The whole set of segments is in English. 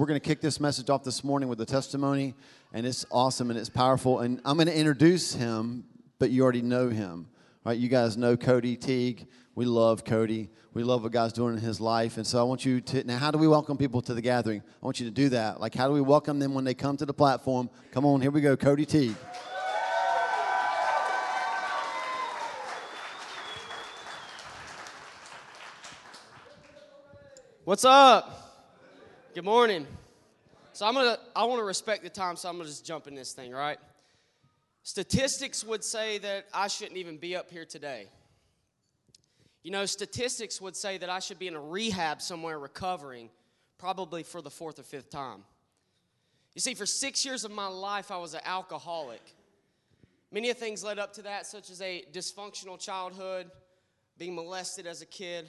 we're going to kick this message off this morning with a testimony, and it's awesome and it's powerful. And I'm going to introduce him, but you already know him, right? You guys know Cody Teague. We love Cody. We love what God's doing in his life. And so I want you to now, how do we welcome people to the gathering? I want you to do that. Like, how do we welcome them when they come to the platform? Come on, here we go, Cody Teague. What's up? Good morning. So I'm gonna I want to respect the time, so I'm gonna just jump in this thing, right? Statistics would say that I shouldn't even be up here today. You know, statistics would say that I should be in a rehab somewhere recovering, probably for the fourth or fifth time. You see, for six years of my life, I was an alcoholic. Many of things led up to that, such as a dysfunctional childhood, being molested as a kid,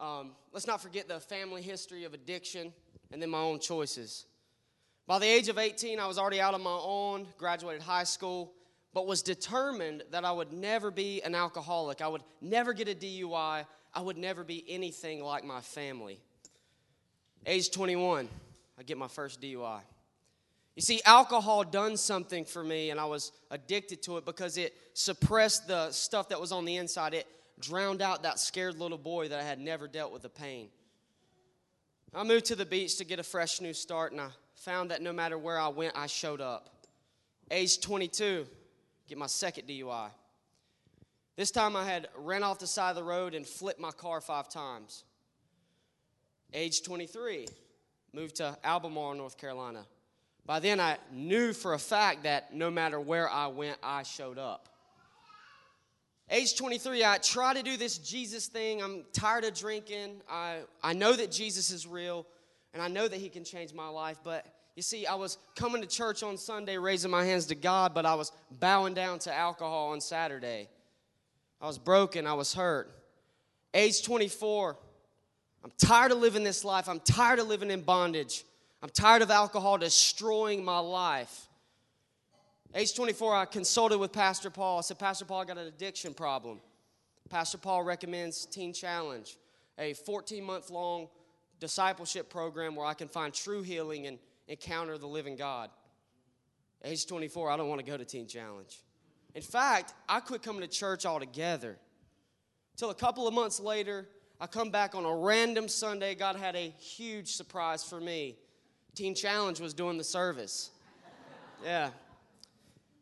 um, let's not forget the family history of addiction and then my own choices. By the age of 18, I was already out on my own, graduated high school, but was determined that I would never be an alcoholic. I would never get a DUI. I would never be anything like my family. Age 21, I get my first DUI. You see, alcohol done something for me, and I was addicted to it because it suppressed the stuff that was on the inside. It drowned out that scared little boy that I had never dealt with the pain. I moved to the beach to get a fresh new start, and I found that no matter where I went, I showed up. Age 22, get my second DUI. This time I had ran off the side of the road and flipped my car five times. Age 23, moved to Albemarle, North Carolina. By then I knew for a fact that no matter where I went, I showed up. Age 23, I try to do this Jesus thing. I'm tired of drinking. I, I know that Jesus is real, and I know that He can change my life. But you see, I was coming to church on Sunday, raising my hands to God, but I was bowing down to alcohol on Saturday. I was broken. I was hurt. Age 24, I'm tired of living this life. I'm tired of living in bondage. I'm tired of alcohol destroying my life. Age 24, I consulted with Pastor Paul. I said, Pastor Paul, I got an addiction problem. Pastor Paul recommends Teen Challenge, a 14 month long discipleship program where I can find true healing and encounter the living God. Age 24, I don't want to go to Teen Challenge. In fact, I quit coming to church altogether. Till a couple of months later, I come back on a random Sunday. God had a huge surprise for me. Teen Challenge was doing the service. Yeah,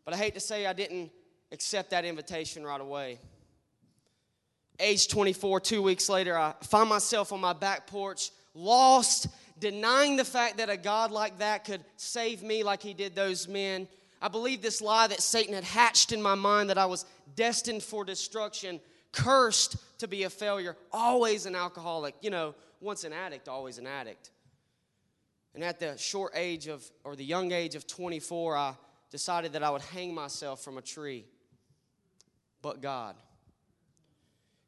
but I hate to say I didn't accept that invitation right away. Age 24, two weeks later, I find myself on my back porch, lost, denying the fact that a God like that could save me like he did those men. I believed this lie that Satan had hatched in my mind that I was destined for destruction, cursed to be a failure, always an alcoholic. You know, once an addict, always an addict. And at the short age of, or the young age of 24, I decided that I would hang myself from a tree. But God.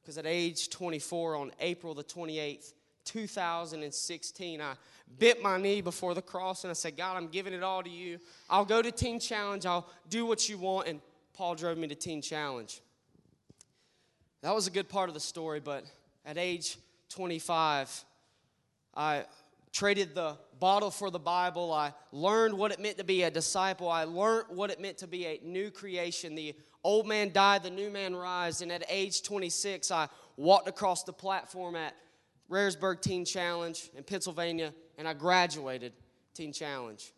Because at age 24, on April the 28th, 2016, I bit my knee before the cross and I said, God, I'm giving it all to you. I'll go to Teen Challenge, I'll do what you want. And Paul drove me to Teen Challenge. That was a good part of the story, but at age 25, I traded the bottle for the Bible. I learned what it meant to be a disciple. I learned what it meant to be a new creation. The old man died, the new man rise. And at age 26, I walked across the platform at Rehrersburg Teen Challenge in Pennsylvania, and I graduated Teen Challenge.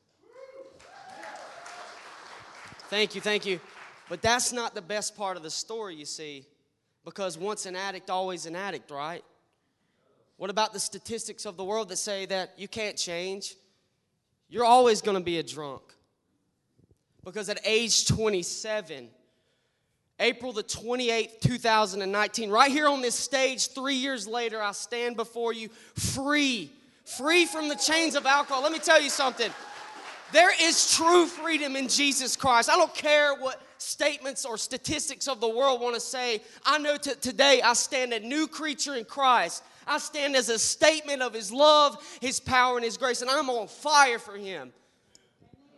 Thank you, thank you. But that's not the best part of the story, you see, because once an addict, always an addict, right? What about the statistics of the world that say that you can't change? You're always going to be a drunk. Because at age 27, April the 28th, 2019, right here on this stage, three years later, I stand before you free, free from the chains of alcohol. Let me tell you something. There is true freedom in Jesus Christ. I don't care what statements or statistics of the world want to say. I know t- today I stand a new creature in Christ. I stand as a statement of His love, His power, and His grace, and I'm on fire for Him.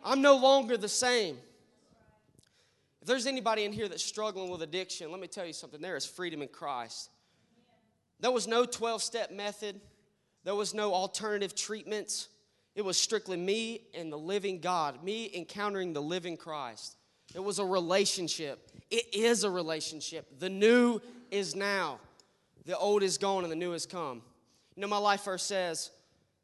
I'm no longer the same. If there's anybody in here that's struggling with addiction, let me tell you something there is freedom in Christ. There was no 12 step method, there was no alternative treatments. It was strictly me and the living God, me encountering the living Christ. It was a relationship. It is a relationship. The new is now. The old is gone and the new has come. You know, my life verse says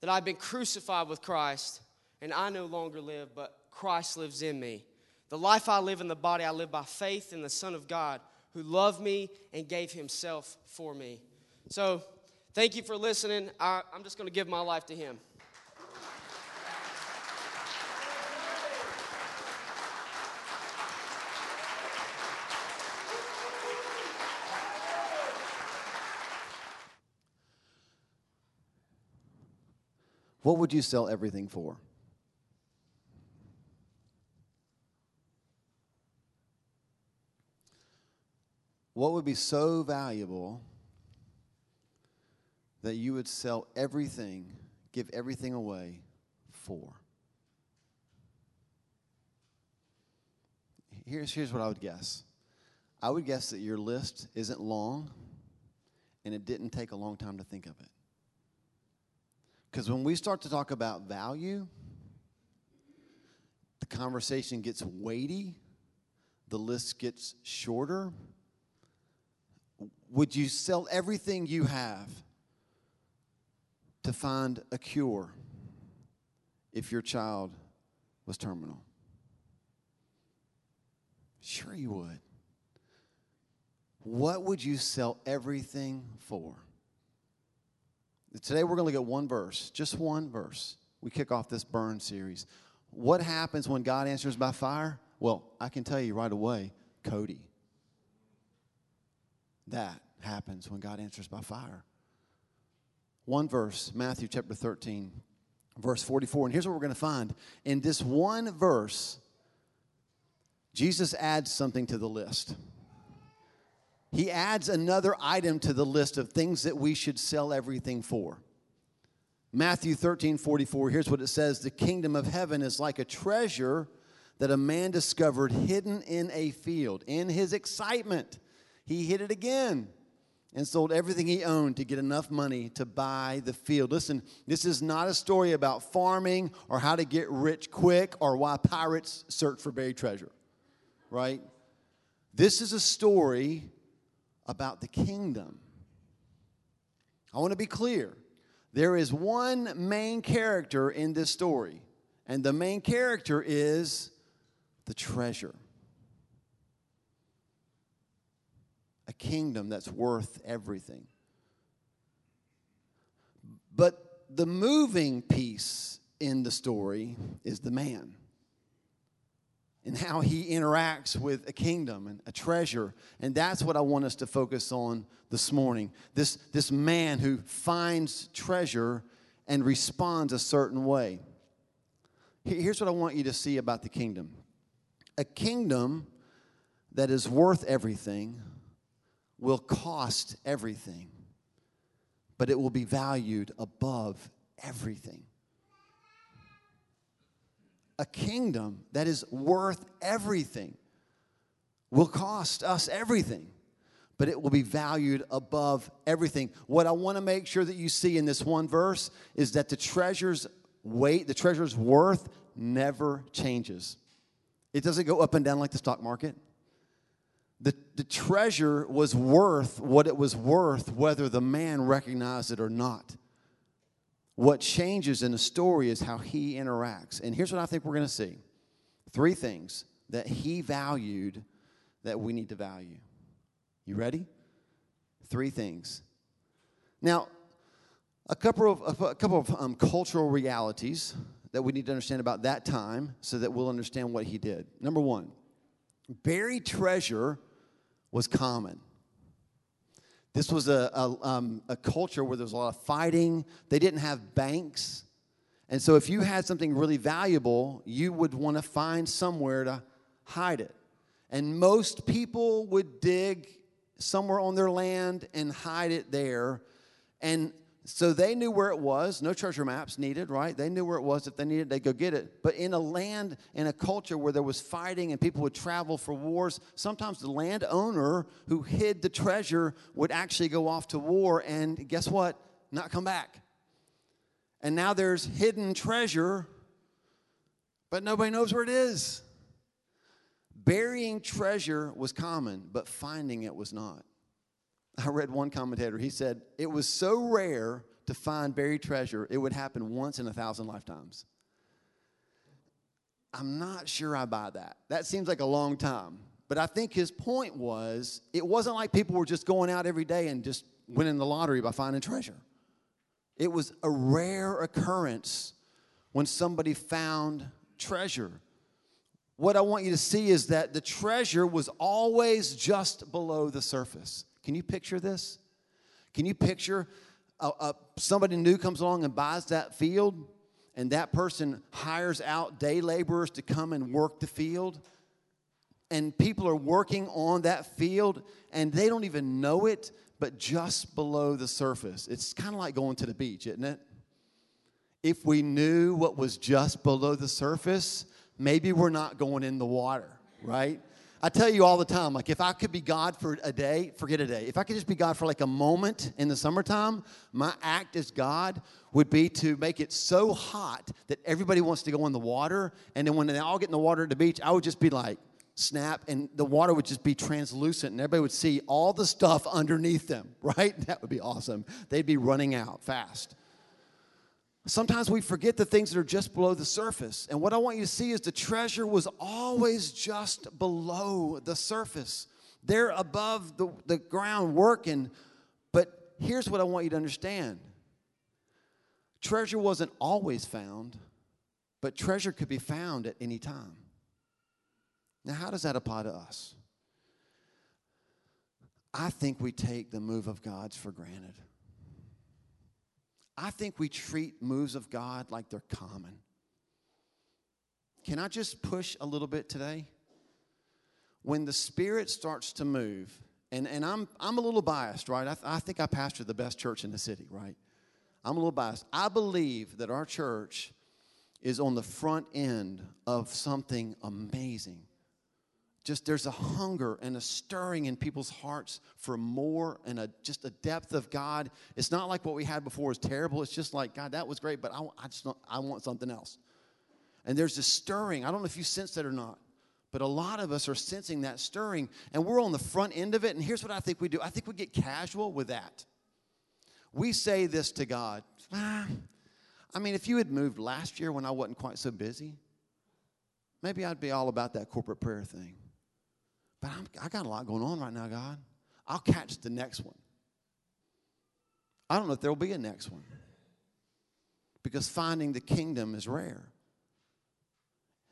that I've been crucified with Christ, and I no longer live, but Christ lives in me. The life I live in the body, I live by faith in the Son of God who loved me and gave himself for me. So, thank you for listening. I, am just going to give my life to him. What would you sell everything for? What would be so valuable that you would sell everything, give everything away for? Here's, here's what I would guess I would guess that your list isn't long and it didn't take a long time to think of it. Because when we start to talk about value, the conversation gets weighty, the list gets shorter. Would you sell everything you have to find a cure if your child was terminal? Sure, you would. What would you sell everything for? Today we're going to look at one verse, just one verse. We kick off this burn series. What happens when God answers by fire? Well, I can tell you right away Cody. That happens when God answers by fire. One verse, Matthew chapter 13, verse 44. And here's what we're going to find. In this one verse, Jesus adds something to the list he adds another item to the list of things that we should sell everything for. Matthew 13, 44, here's what it says The kingdom of heaven is like a treasure that a man discovered hidden in a field. In his excitement, he hid it again and sold everything he owned to get enough money to buy the field. Listen, this is not a story about farming or how to get rich quick or why pirates search for buried treasure, right? This is a story about the kingdom. I want to be clear. There is one main character in this story, and the main character is the treasure. A kingdom that's worth everything. But the moving piece in the story is the man and how he interacts with a kingdom and a treasure. And that's what I want us to focus on this morning. This, this man who finds treasure and responds a certain way. Here's what I want you to see about the kingdom a kingdom that is worth everything will cost everything, but it will be valued above everything a kingdom that is worth everything will cost us everything, but it will be valued above everything. What I want to make sure that you see in this one verse is that the treasure's weight, the treasure's worth never changes. It doesn't go up and down like the stock market. The, the treasure was worth what it was worth, whether the man recognized it or not. What changes in the story is how he interacts. And here's what I think we're going to see three things that he valued that we need to value. You ready? Three things. Now, a couple of, a couple of um, cultural realities that we need to understand about that time so that we'll understand what he did. Number one, buried treasure was common. This was a, a, um, a culture where there was a lot of fighting. They didn't have banks. And so, if you had something really valuable, you would want to find somewhere to hide it. And most people would dig somewhere on their land and hide it there. And so they knew where it was. No treasure maps needed, right? They knew where it was. If they needed, they'd go get it. But in a land, in a culture where there was fighting and people would travel for wars, sometimes the landowner who hid the treasure would actually go off to war and guess what? Not come back. And now there's hidden treasure, but nobody knows where it is. Burying treasure was common, but finding it was not. I read one commentator, he said, It was so rare to find buried treasure, it would happen once in a thousand lifetimes. I'm not sure I buy that. That seems like a long time. But I think his point was it wasn't like people were just going out every day and just winning the lottery by finding treasure. It was a rare occurrence when somebody found treasure. What I want you to see is that the treasure was always just below the surface. Can you picture this? Can you picture a, a, somebody new comes along and buys that field, and that person hires out day laborers to come and work the field? And people are working on that field, and they don't even know it, but just below the surface. It's kind of like going to the beach, isn't it? If we knew what was just below the surface, maybe we're not going in the water, right? I tell you all the time, like if I could be God for a day, forget a day. If I could just be God for like a moment in the summertime, my act as God would be to make it so hot that everybody wants to go in the water. And then when they all get in the water at the beach, I would just be like, snap, and the water would just be translucent, and everybody would see all the stuff underneath them, right? That would be awesome. They'd be running out fast. Sometimes we forget the things that are just below the surface. And what I want you to see is the treasure was always just below the surface. They're above the, the ground working. But here's what I want you to understand treasure wasn't always found, but treasure could be found at any time. Now, how does that apply to us? I think we take the move of God's for granted. I think we treat moves of God like they're common. Can I just push a little bit today? When the Spirit starts to move, and, and I'm, I'm a little biased, right? I, th- I think I pastor the best church in the city, right? I'm a little biased. I believe that our church is on the front end of something amazing just there's a hunger and a stirring in people's hearts for more and a just a depth of God. It's not like what we had before was terrible. It's just like God, that was great, but I, I just I want something else. And there's this stirring. I don't know if you sense that or not, but a lot of us are sensing that stirring, and we're on the front end of it. And here's what I think we do: I think we get casual with that. We say this to God. Ah, I mean, if you had moved last year when I wasn't quite so busy, maybe I'd be all about that corporate prayer thing. But I'm, I got a lot going on right now, God. I'll catch the next one. I don't know if there will be a next one because finding the kingdom is rare.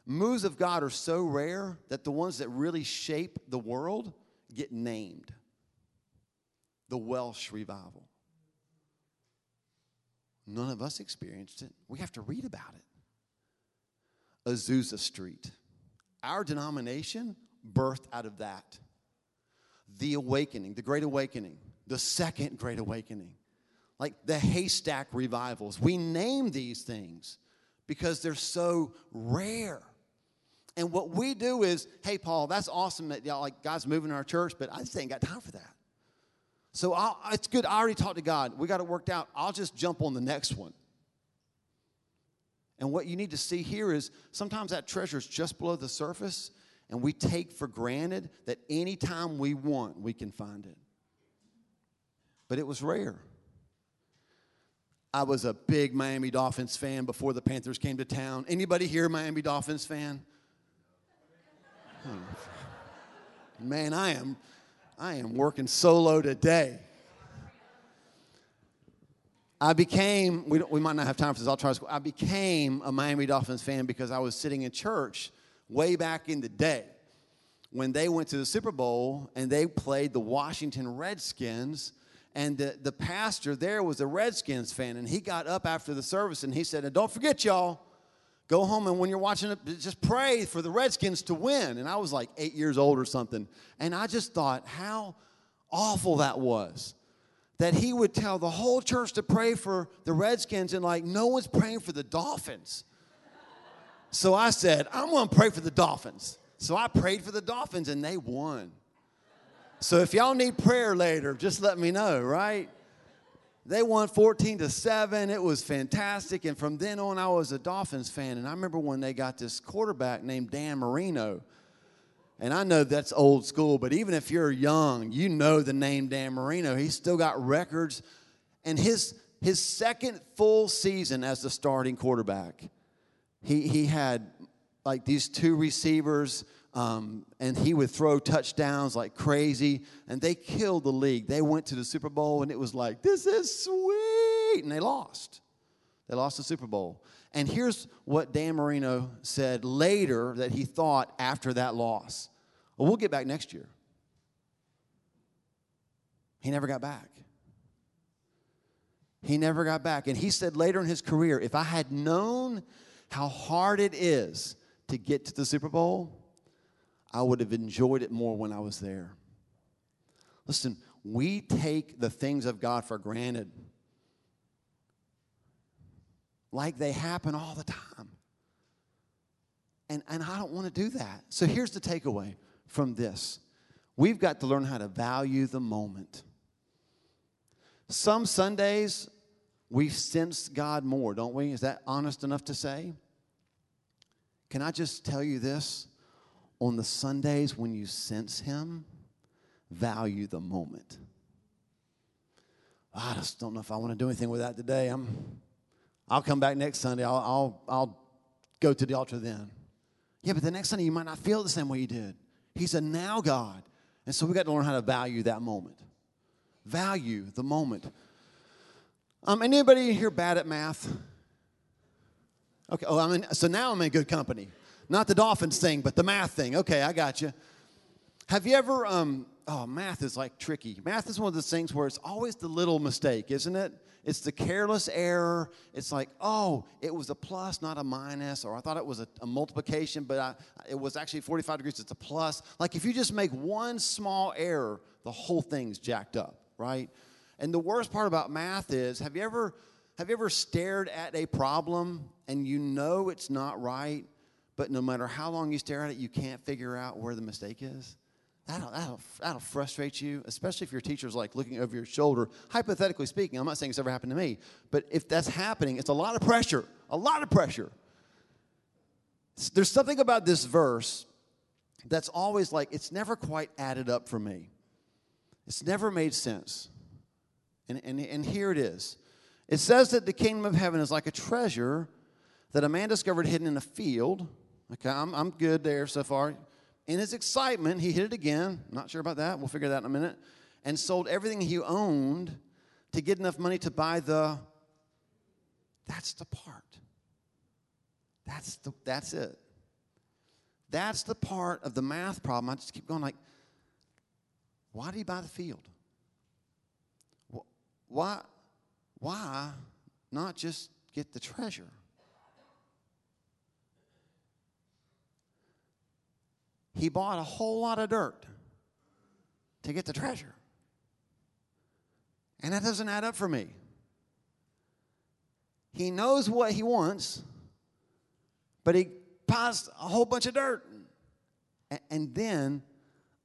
Moves of God are so rare that the ones that really shape the world get named. The Welsh revival. None of us experienced it. We have to read about it. Azusa Street. Our denomination birthed out of that. The awakening, the great awakening, the second great awakening, like the haystack revivals. We name these things because they're so rare. And what we do is, hey, Paul, that's awesome that y'all like God's moving in our church, but I just ain't got time for that. So I'll, it's good. I already talked to God. We got it worked out. I'll just jump on the next one. And what you need to see here is sometimes that treasure is just below the surface, and we take for granted that anytime we want, we can find it. But it was rare. I was a big Miami Dolphins fan before the Panthers came to town. Anybody here Miami Dolphins fan? Hmm. Man, I am I am working solo today. I became, we, we might not have time for this, I'll try to, I became a Miami Dolphins fan because I was sitting in church way back in the day when they went to the Super Bowl and they played the Washington Redskins. And the, the pastor there was a Redskins fan. And he got up after the service and he said, Don't forget, y'all, go home and when you're watching it, just pray for the Redskins to win. And I was like eight years old or something. And I just thought how awful that was. That he would tell the whole church to pray for the Redskins and like no one's praying for the Dolphins. So I said, I'm going to pray for the Dolphins. So I prayed for the Dolphins and they won. So if y'all need prayer later, just let me know, right? They won 14 to 7. It was fantastic. And from then on, I was a Dolphins fan. And I remember when they got this quarterback named Dan Marino. And I know that's old school, but even if you're young, you know the name Dan Marino. He's still got records. And his, his second full season as the starting quarterback, he, he had like these two receivers, um, and he would throw touchdowns like crazy, and they killed the league. They went to the Super Bowl, and it was like, this is sweet, and they lost. They lost the Super Bowl. And here's what Dan Marino said later that he thought after that loss. Well, we'll get back next year. He never got back. He never got back. And he said later in his career, if I had known how hard it is to get to the Super Bowl, I would have enjoyed it more when I was there. Listen, we take the things of God for granted like they happen all the time. And, and I don't want to do that. So here's the takeaway from this we've got to learn how to value the moment. Some Sundays, we sense God more, don't we? Is that honest enough to say? Can I just tell you this? On the Sundays when you sense Him, value the moment. I just don't know if I want to do anything with that today. I'm, I'll come back next Sunday. I'll, I'll, I'll go to the altar then. Yeah, but the next Sunday you might not feel the same way you did. He's a now God. And so we got to learn how to value that moment. Value the moment. Um, anybody here bad at math? Okay, oh, I'm in, so now I'm in good company. Not the Dolphins thing, but the math thing. Okay, I got you. Have you ever, um, oh, math is like tricky. Math is one of those things where it's always the little mistake, isn't it? It's the careless error. It's like, oh, it was a plus, not a minus, or I thought it was a, a multiplication, but I, it was actually 45 degrees. It's a plus. Like if you just make one small error, the whole thing's jacked up, right? And the worst part about math is, have you ever have you ever stared at a problem and you know it's not right, but no matter how long you stare at it, you can't figure out where the mistake is? That'll, that'll, that'll frustrate you, especially if your teacher's like looking over your shoulder. Hypothetically speaking, I'm not saying it's ever happened to me, but if that's happening, it's a lot of pressure, a lot of pressure. There's something about this verse that's always like, it's never quite added up for me. It's never made sense. And, and, and here it is. It says that the kingdom of heaven is like a treasure that a man discovered hidden in a field. Okay, I'm, I'm good there so far. In his excitement, he hit it again. Not sure about that. We'll figure that in a minute. And sold everything he owned to get enough money to buy the. That's the part. That's the that's it. That's the part of the math problem. I just keep going like, why did he buy the field? Why, why not just get the treasure? He bought a whole lot of dirt to get the treasure. And that doesn't add up for me. He knows what he wants, but he buys a whole bunch of dirt. And then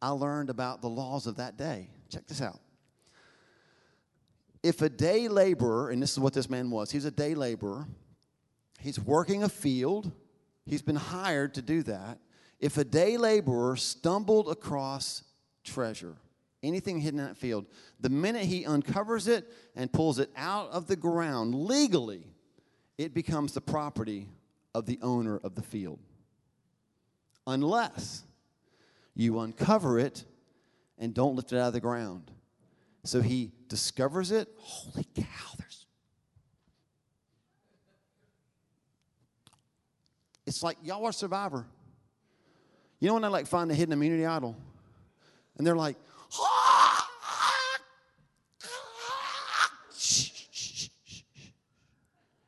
I learned about the laws of that day. Check this out. If a day laborer, and this is what this man was, he's a day laborer, he's working a field, he's been hired to do that. If a day laborer stumbled across treasure, anything hidden in that field, the minute he uncovers it and pulls it out of the ground legally, it becomes the property of the owner of the field. Unless you uncover it and don't lift it out of the ground. So he discovers it. Holy cow, there's. It's like y'all are Survivor. You know when I like find a hidden immunity idol? And they're like,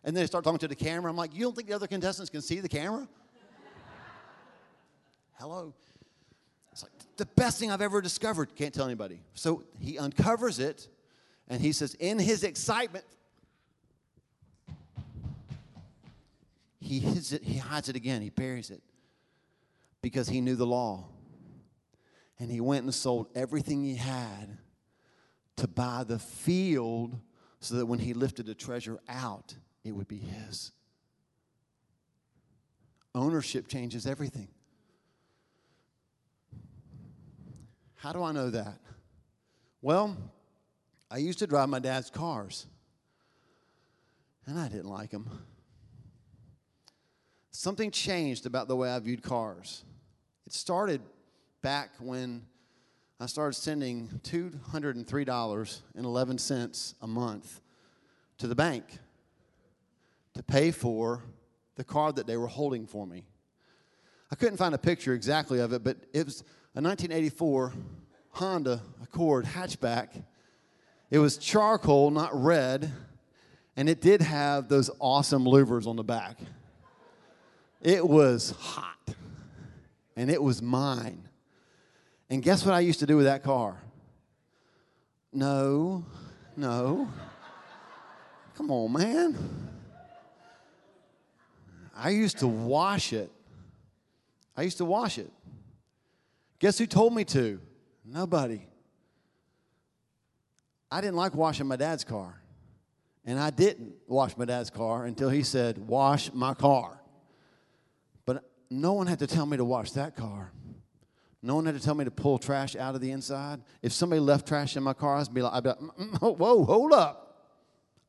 and then they start talking to the camera. I'm like, you don't think the other contestants can see the camera? Hello. It's like the best thing I've ever discovered. Can't tell anybody. So he uncovers it and he says, in his excitement, he hides it, he hides it again, he buries it because he knew the law. And he went and sold everything he had to buy the field so that when he lifted the treasure out, it would be his. Ownership changes everything. How do I know that? Well, I used to drive my dad's cars, and I didn't like them. Something changed about the way I viewed cars. It started back when I started sending $203.11 a month to the bank to pay for the car that they were holding for me. I couldn't find a picture exactly of it, but it was a 1984 Honda Accord hatchback. It was charcoal, not red, and it did have those awesome louvers on the back. It was hot, and it was mine. And guess what I used to do with that car? No, no. Come on, man. I used to wash it. I used to wash it. Guess who told me to? Nobody. I didn't like washing my dad's car. And I didn't wash my dad's car until he said, Wash my car. No one had to tell me to wash that car. No one had to tell me to pull trash out of the inside. If somebody left trash in my car, I'd be like, I'd be like mm, mm, whoa, hold up.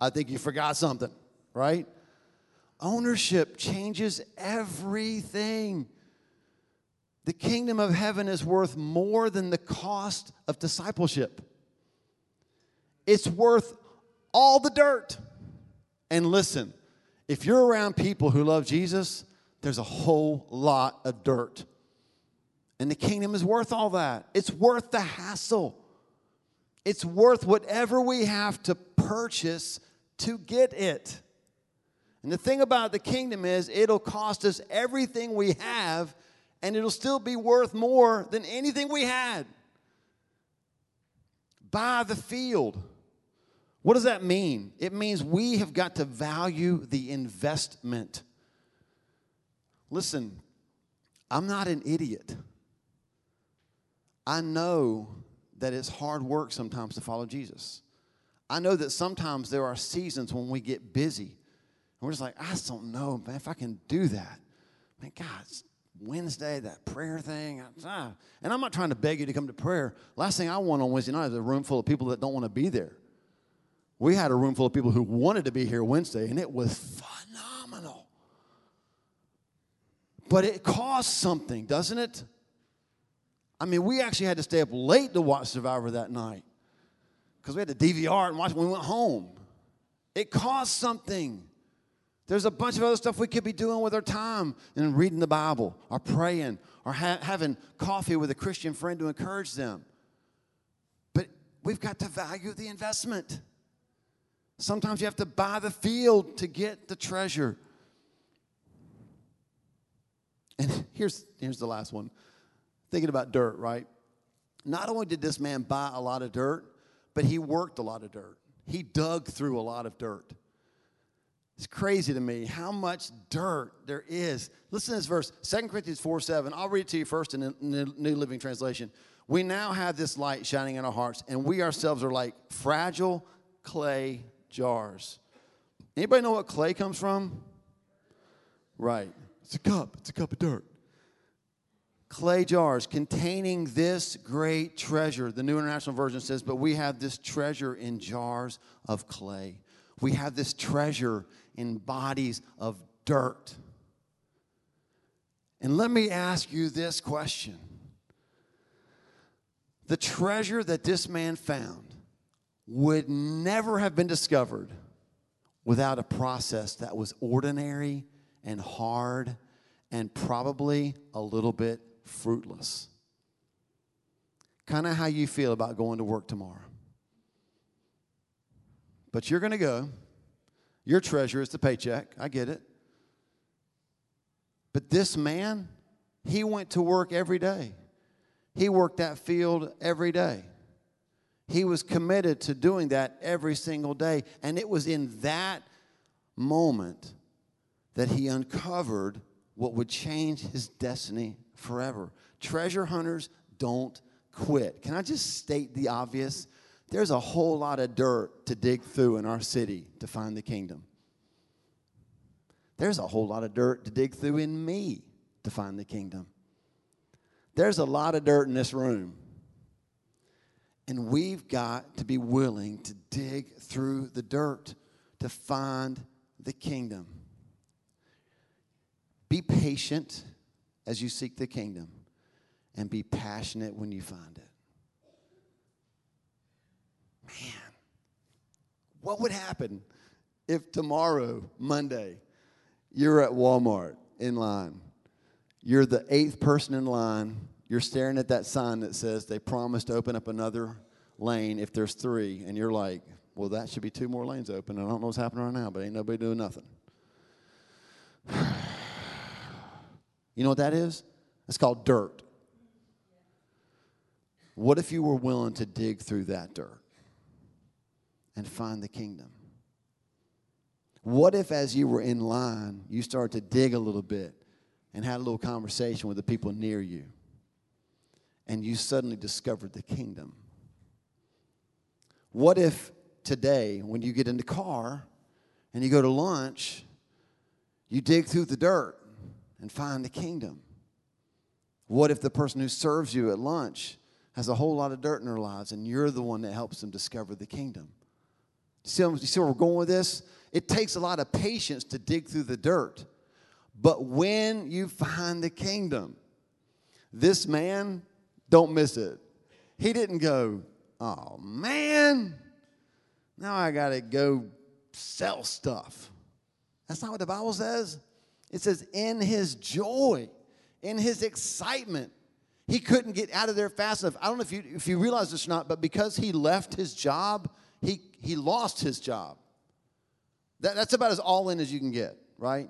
I think you forgot something, right? Ownership changes everything. The kingdom of heaven is worth more than the cost of discipleship. It's worth all the dirt. And listen, if you're around people who love Jesus, there's a whole lot of dirt. And the kingdom is worth all that. It's worth the hassle. It's worth whatever we have to purchase to get it. And the thing about the kingdom is, it'll cost us everything we have, and it'll still be worth more than anything we had. Buy the field. What does that mean? It means we have got to value the investment. Listen, I'm not an idiot. I know that it's hard work sometimes to follow Jesus. I know that sometimes there are seasons when we get busy. And we're just like, I just don't know, man, if I can do that. Man, God, it's Wednesday, that prayer thing. Ah. And I'm not trying to beg you to come to prayer. Last thing I want on Wednesday night is a room full of people that don't want to be there. We had a room full of people who wanted to be here Wednesday, and it was phenomenal. But it costs something, doesn't it? I mean, we actually had to stay up late to watch Survivor that night because we had to DVR and watch when we went home. It costs something. There's a bunch of other stuff we could be doing with our time and reading the Bible or praying or ha- having coffee with a Christian friend to encourage them. But we've got to value the investment. Sometimes you have to buy the field to get the treasure. And here's, here's the last one thinking about dirt, right? Not only did this man buy a lot of dirt, but he worked a lot of dirt. He dug through a lot of dirt. It's crazy to me how much dirt there is. Listen to this verse, 2 Corinthians 4 7. I'll read it to you first in the New Living Translation. We now have this light shining in our hearts, and we ourselves are like fragile clay jars. Anybody know what clay comes from? Right. It's a cup. It's a cup of dirt clay jars containing this great treasure. The New International Version says, But we have this treasure in jars of clay. We have this treasure in bodies of dirt. And let me ask you this question The treasure that this man found would never have been discovered without a process that was ordinary and hard and probably a little bit fruitless. Kind of how you feel about going to work tomorrow. But you're going to go. Your treasure is the paycheck. I get it. But this man, he went to work every day. He worked that field every day. He was committed to doing that every single day. And it was in that moment that he uncovered what would change his destiny forever. Treasure hunters don't quit. Can I just state the obvious? There's a whole lot of dirt to dig through in our city to find the kingdom. There's a whole lot of dirt to dig through in me to find the kingdom. There's a lot of dirt in this room. And we've got to be willing to dig through the dirt to find the kingdom. Be patient as you seek the kingdom, and be passionate when you find it. Man, what would happen if tomorrow, Monday, you're at Walmart in line? You're the eighth person in line. You're staring at that sign that says they promised to open up another lane if there's three, and you're like, well, that should be two more lanes open. I don't know what's happening right now, but ain't nobody doing nothing. You know what that is? It's called dirt. What if you were willing to dig through that dirt and find the kingdom? What if, as you were in line, you started to dig a little bit and had a little conversation with the people near you, and you suddenly discovered the kingdom? What if today, when you get in the car and you go to lunch, you dig through the dirt and find the kingdom? What if the person who serves you at lunch has a whole lot of dirt in their lives and you're the one that helps them discover the kingdom? You see, you see where we're going with this? It takes a lot of patience to dig through the dirt. But when you find the kingdom, this man, don't miss it. He didn't go, oh man, now I got to go sell stuff. That's not what the Bible says. It says, in his joy, in his excitement, he couldn't get out of there fast enough. I don't know if you, if you realize this or not, but because he left his job, he, he lost his job. That, that's about as all in as you can get, right?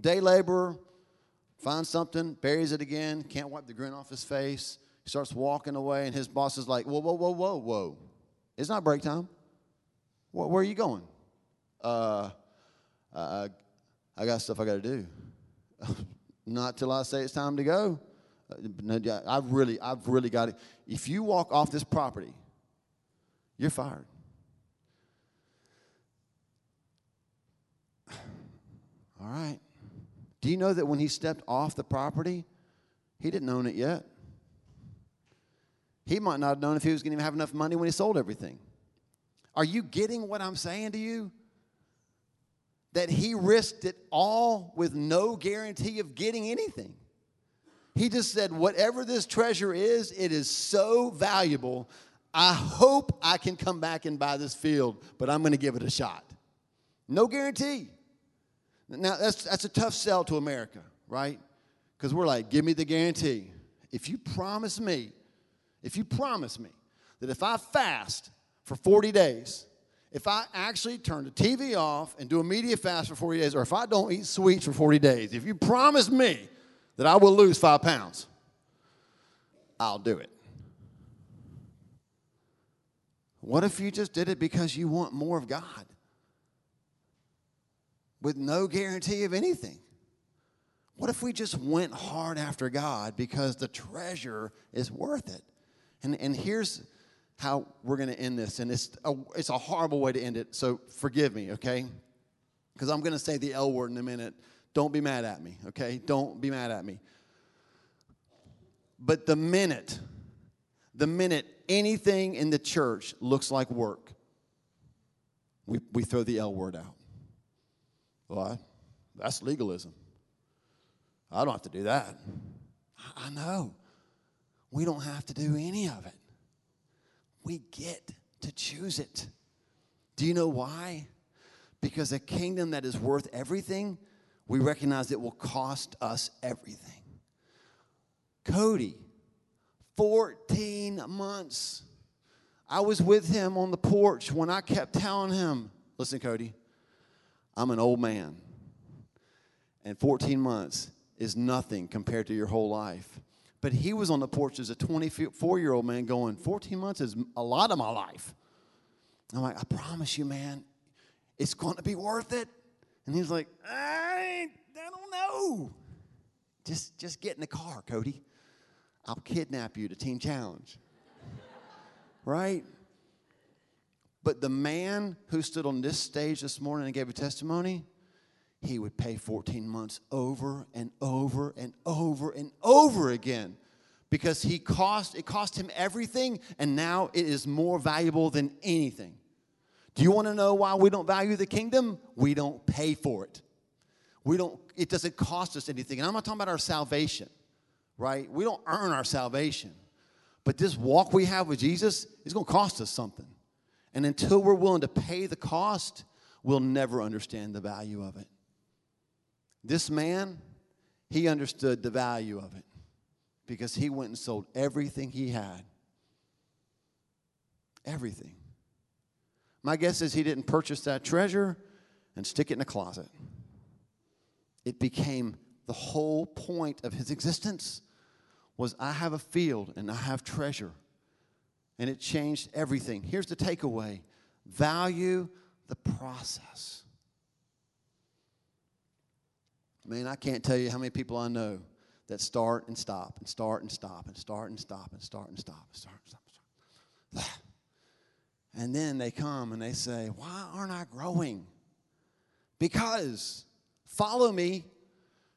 Day laborer, finds something, buries it again, can't wipe the grin off his face. He starts walking away, and his boss is like, Whoa, whoa, whoa, whoa, whoa. It's not break time. Where, where are you going? Uh, uh, I got stuff I got to do. Not till I say it's time to go. Uh, I've really, I've really got it. If you walk off this property, you're fired. All right. Do you know that when he stepped off the property, he didn't own it yet? He might not have known if he was going to have enough money when he sold everything. Are you getting what I'm saying to you? That he risked it all with no guarantee of getting anything. He just said, Whatever this treasure is, it is so valuable. I hope I can come back and buy this field, but I'm going to give it a shot. No guarantee. Now, that's, that's a tough sell to America, right? Because we're like, Give me the guarantee. If you promise me, if you promise me that if I fast for 40 days, if I actually turn the TV off and do a media fast for 40 days, or if I don't eat sweets for 40 days, if you promise me that I will lose five pounds, I'll do it. What if you just did it because you want more of God with no guarantee of anything? What if we just went hard after God because the treasure is worth it? And, and here's how we're going to end this. And it's a, it's a horrible way to end it, so forgive me, okay? Because I'm going to say the L word in a minute. Don't be mad at me, okay? Don't be mad at me. But the minute, the minute anything in the church looks like work, we, we throw the L word out. I, that's legalism. I don't have to do that. I know. We don't have to do any of it we get to choose it. Do you know why? Because a kingdom that is worth everything, we recognize it will cost us everything. Cody, 14 months. I was with him on the porch when I kept telling him, listen, Cody, I'm an old man. And 14 months is nothing compared to your whole life. But he was on the porch as a 24 year old man going, 14 months is a lot of my life. I'm like, I promise you, man, it's going to be worth it. And he's like, I, I don't know. Just, just get in the car, Cody. I'll kidnap you to Teen Challenge. right? But the man who stood on this stage this morning and gave a testimony, he would pay 14 months over and over over again because he cost it cost him everything and now it is more valuable than anything. Do you want to know why we don't value the kingdom? We don't pay for it. We don't it doesn't cost us anything. And I'm not talking about our salvation, right? We don't earn our salvation. But this walk we have with Jesus is going to cost us something. And until we're willing to pay the cost, we'll never understand the value of it. This man, he understood the value of it because he went and sold everything he had. Everything. My guess is he didn't purchase that treasure and stick it in a closet. It became the whole point of his existence was I have a field and I have treasure. And it changed everything. Here's the takeaway. Value the process. Man, I can't tell you how many people I know that start and stop and start and stop and start and stop and start and stop and start and stop. And, stop. and then they come and they say, Why aren't I growing? Because follow me,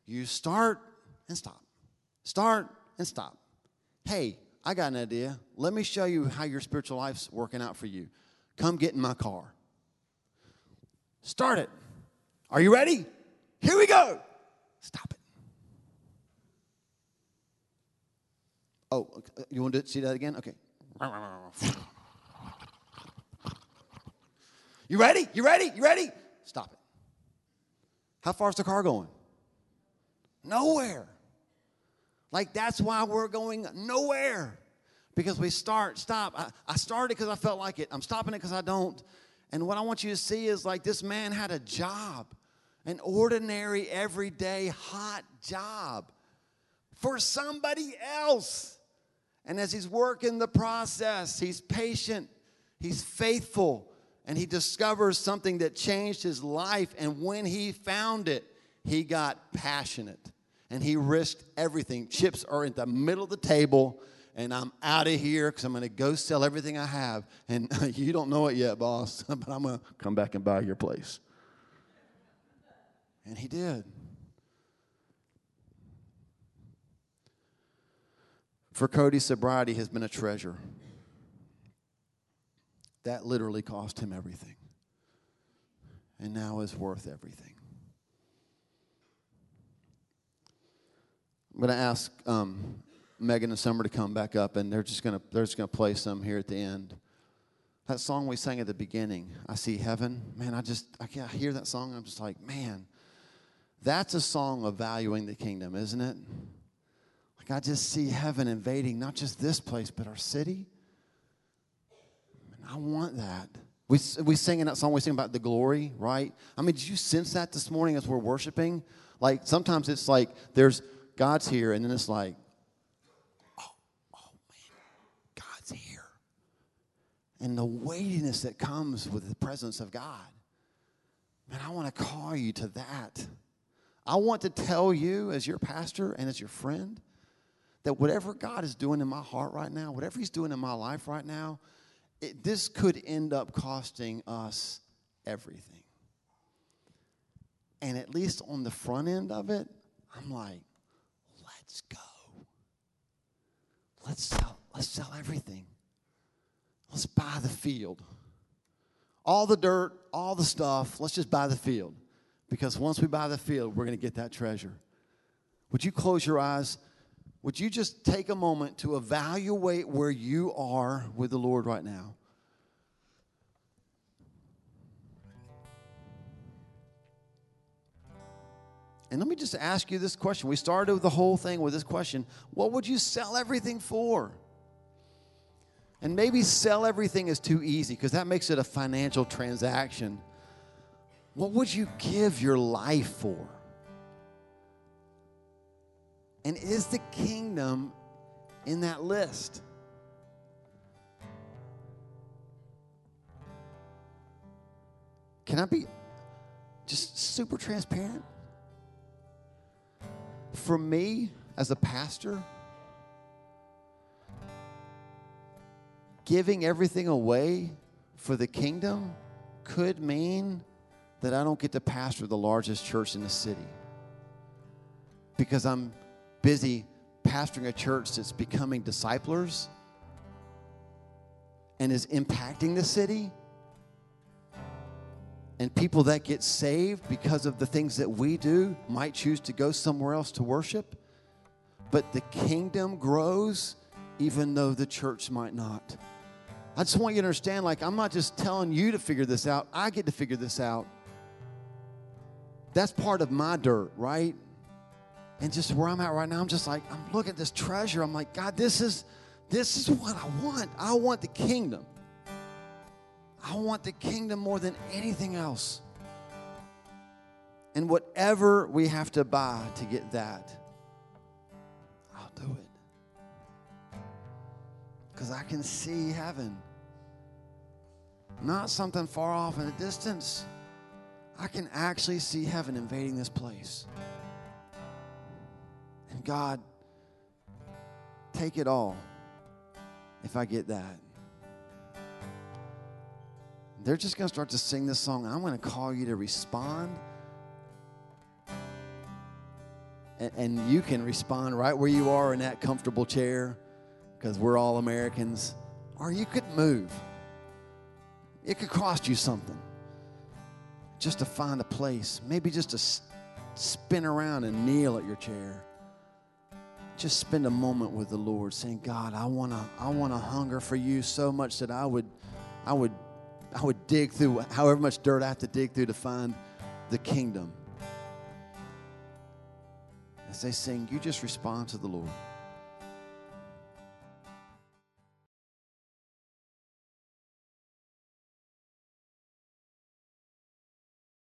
you start and stop. Start and stop. Hey, I got an idea. Let me show you how your spiritual life's working out for you. Come get in my car. Start it. Are you ready? Here we go. Stop it. Oh, uh, you want to see that again? Okay. You ready? You ready? You ready? Stop it. How far is the car going? Nowhere. Like that's why we're going nowhere. Because we start, stop. I, I started because I felt like it. I'm stopping it because I don't. And what I want you to see is like this man had a job, an ordinary, everyday, hot job for somebody else. And as he's working the process, he's patient, he's faithful, and he discovers something that changed his life. And when he found it, he got passionate and he risked everything. Chips are in the middle of the table, and I'm out of here because I'm going to go sell everything I have. And you don't know it yet, boss, but I'm going to come back and buy your place. And he did. For Cody, sobriety has been a treasure. That literally cost him everything. And now is worth everything. I'm going to ask um, Megan and Summer to come back up, and they're just going to they're just going to play some here at the end. That song we sang at the beginning, "I See Heaven." Man, I just I can't hear that song. I'm just like, man, that's a song of valuing the kingdom, isn't it? I just see heaven invading not just this place, but our city. And I want that. We, we sing in that song, we sing about the glory, right? I mean, did you sense that this morning as we're worshiping? Like sometimes it's like there's God's here, and then it's like, oh, oh man, God's here. And the weightiness that comes with the presence of God. Man, I want to call you to that. I want to tell you, as your pastor and as your friend, that whatever God is doing in my heart right now, whatever He's doing in my life right now, it, this could end up costing us everything. And at least on the front end of it, I'm like, Let's go. Let's sell, let's sell everything. Let's buy the field. All the dirt, all the stuff, let's just buy the field. Because once we buy the field, we're going to get that treasure. Would you close your eyes? Would you just take a moment to evaluate where you are with the Lord right now? And let me just ask you this question. We started the whole thing with this question What would you sell everything for? And maybe sell everything is too easy because that makes it a financial transaction. What would you give your life for? And is the kingdom in that list? Can I be just super transparent? For me, as a pastor, giving everything away for the kingdom could mean that I don't get to pastor the largest church in the city because I'm busy pastoring a church that's becoming disciplers and is impacting the city. And people that get saved because of the things that we do might choose to go somewhere else to worship. But the kingdom grows even though the church might not. I just want you to understand like, I'm not just telling you to figure this out, I get to figure this out. That's part of my dirt, right? And just where I'm at right now, I'm just like, I'm looking at this treasure. I'm like, God, this is this is what I want. I want the kingdom. I want the kingdom more than anything else. And whatever we have to buy to get that, I'll do it. Because I can see heaven. Not something far off in the distance. I can actually see heaven invading this place. God, take it all if I get that. They're just going to start to sing this song. I'm going to call you to respond. And, and you can respond right where you are in that comfortable chair because we're all Americans. Or you could move. It could cost you something just to find a place, maybe just to spin around and kneel at your chair. Just spend a moment with the Lord saying, God, I want to I want to hunger for you so much that I would I would I would dig through however much dirt I have to dig through to find the kingdom. As they sing, you just respond to the Lord.